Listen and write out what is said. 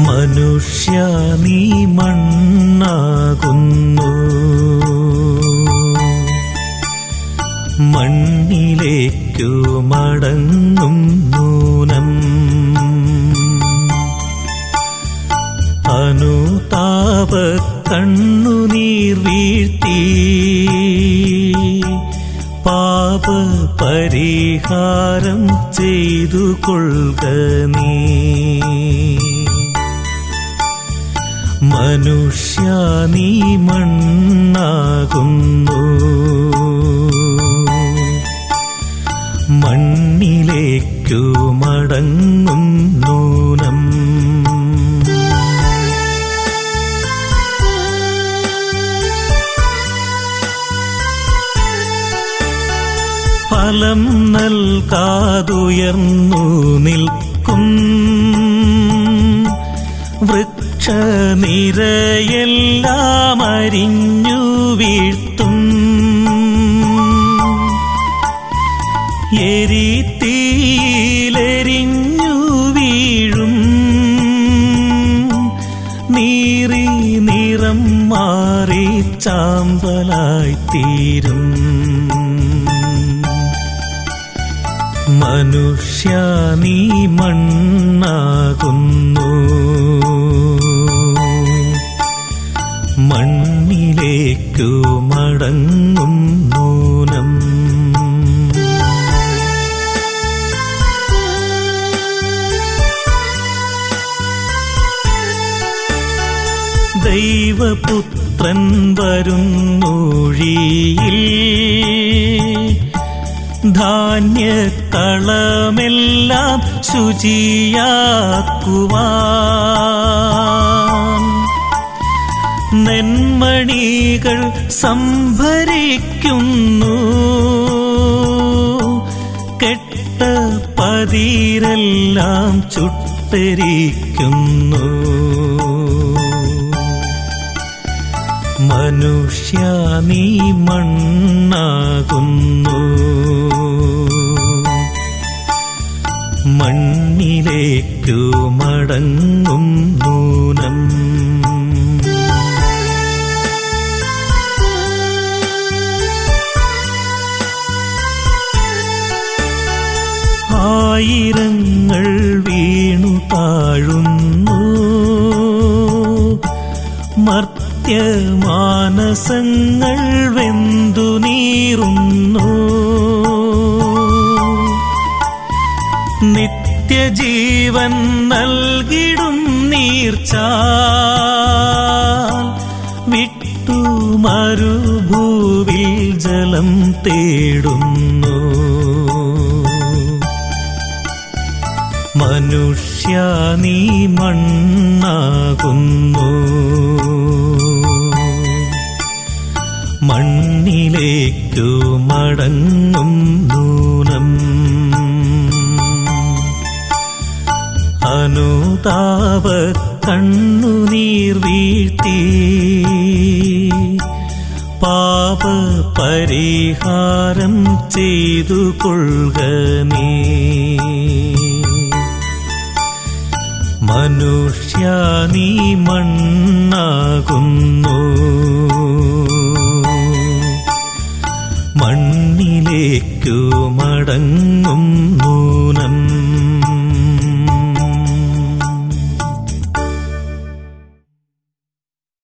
മനുഷ്യ നീ മണ്ണാകുന്നു. മണ്ണിലേക്കു മടങ്ങും നൂനം. അനുതാപ കണ്ണുനീർ വീഴ്ത്തി പാപ പരിഹാരം ചെയ്തു കൊള്ളുക നീ. മനുഷ്യ നീ മണ്ണാകുന്നു. മണ്ണിലേക്കു മടങ്ങുന്നു നൂനം ഫലം നൽകാതുയർന്നു നിൽക്കും. വൃക്ഷനിരയെല്ലാം അരിഞ്ഞു വീഴ്ത്തും. എരിത്തീലെരിഞ്ഞു വീഴും. നീറി നിറം മാറി ചാമ്പലായി തീരും. മനുഷ്യ നീ മണ്ണാകുന്നു. മണ്ണിലേക്കു മടങ്ങും മൂനം. ദൈവപുത്രൻ വരുന്നൂഴിയിൽ ധാന്യക്കളമെല്ലാം ശുചിയാക്കുവാൻ നെന്മണികൾ സംഭരിക്കുന്നു. കെട്ട പതിരെല്ലാം ചുട്ടരിക്കുന്നു. മനുഷ്യ നീ മണ്ണാകുന്നു. മണ്ണിലേക്കു മടങ്ങും നൂനം വീണു താഴുന്നു. മർത്യമാനസങ്ങൾ വെന്തു നീറുന്നു. നിത്യജീവൻ നൽകിടും നീർച്ച വിട്ടു മരുഭൂവിൽ ജലം തേടുന്നു. മനുഷ്യ നീ മണ്ണാകുന്നു. മണ്ണിലേക്കു മടങ്ങും നൂനം. അനുതാപ കണ്ണുനീർ വീഴ്ത്തി. പാപ പരിഹാരം ചെയ്തു കൊള്ളുക നീ. മനുഷ്യ നീ മണ്ണാകുന്നു. മണ്ണിലേക്കു മടങ്ങും നൂനം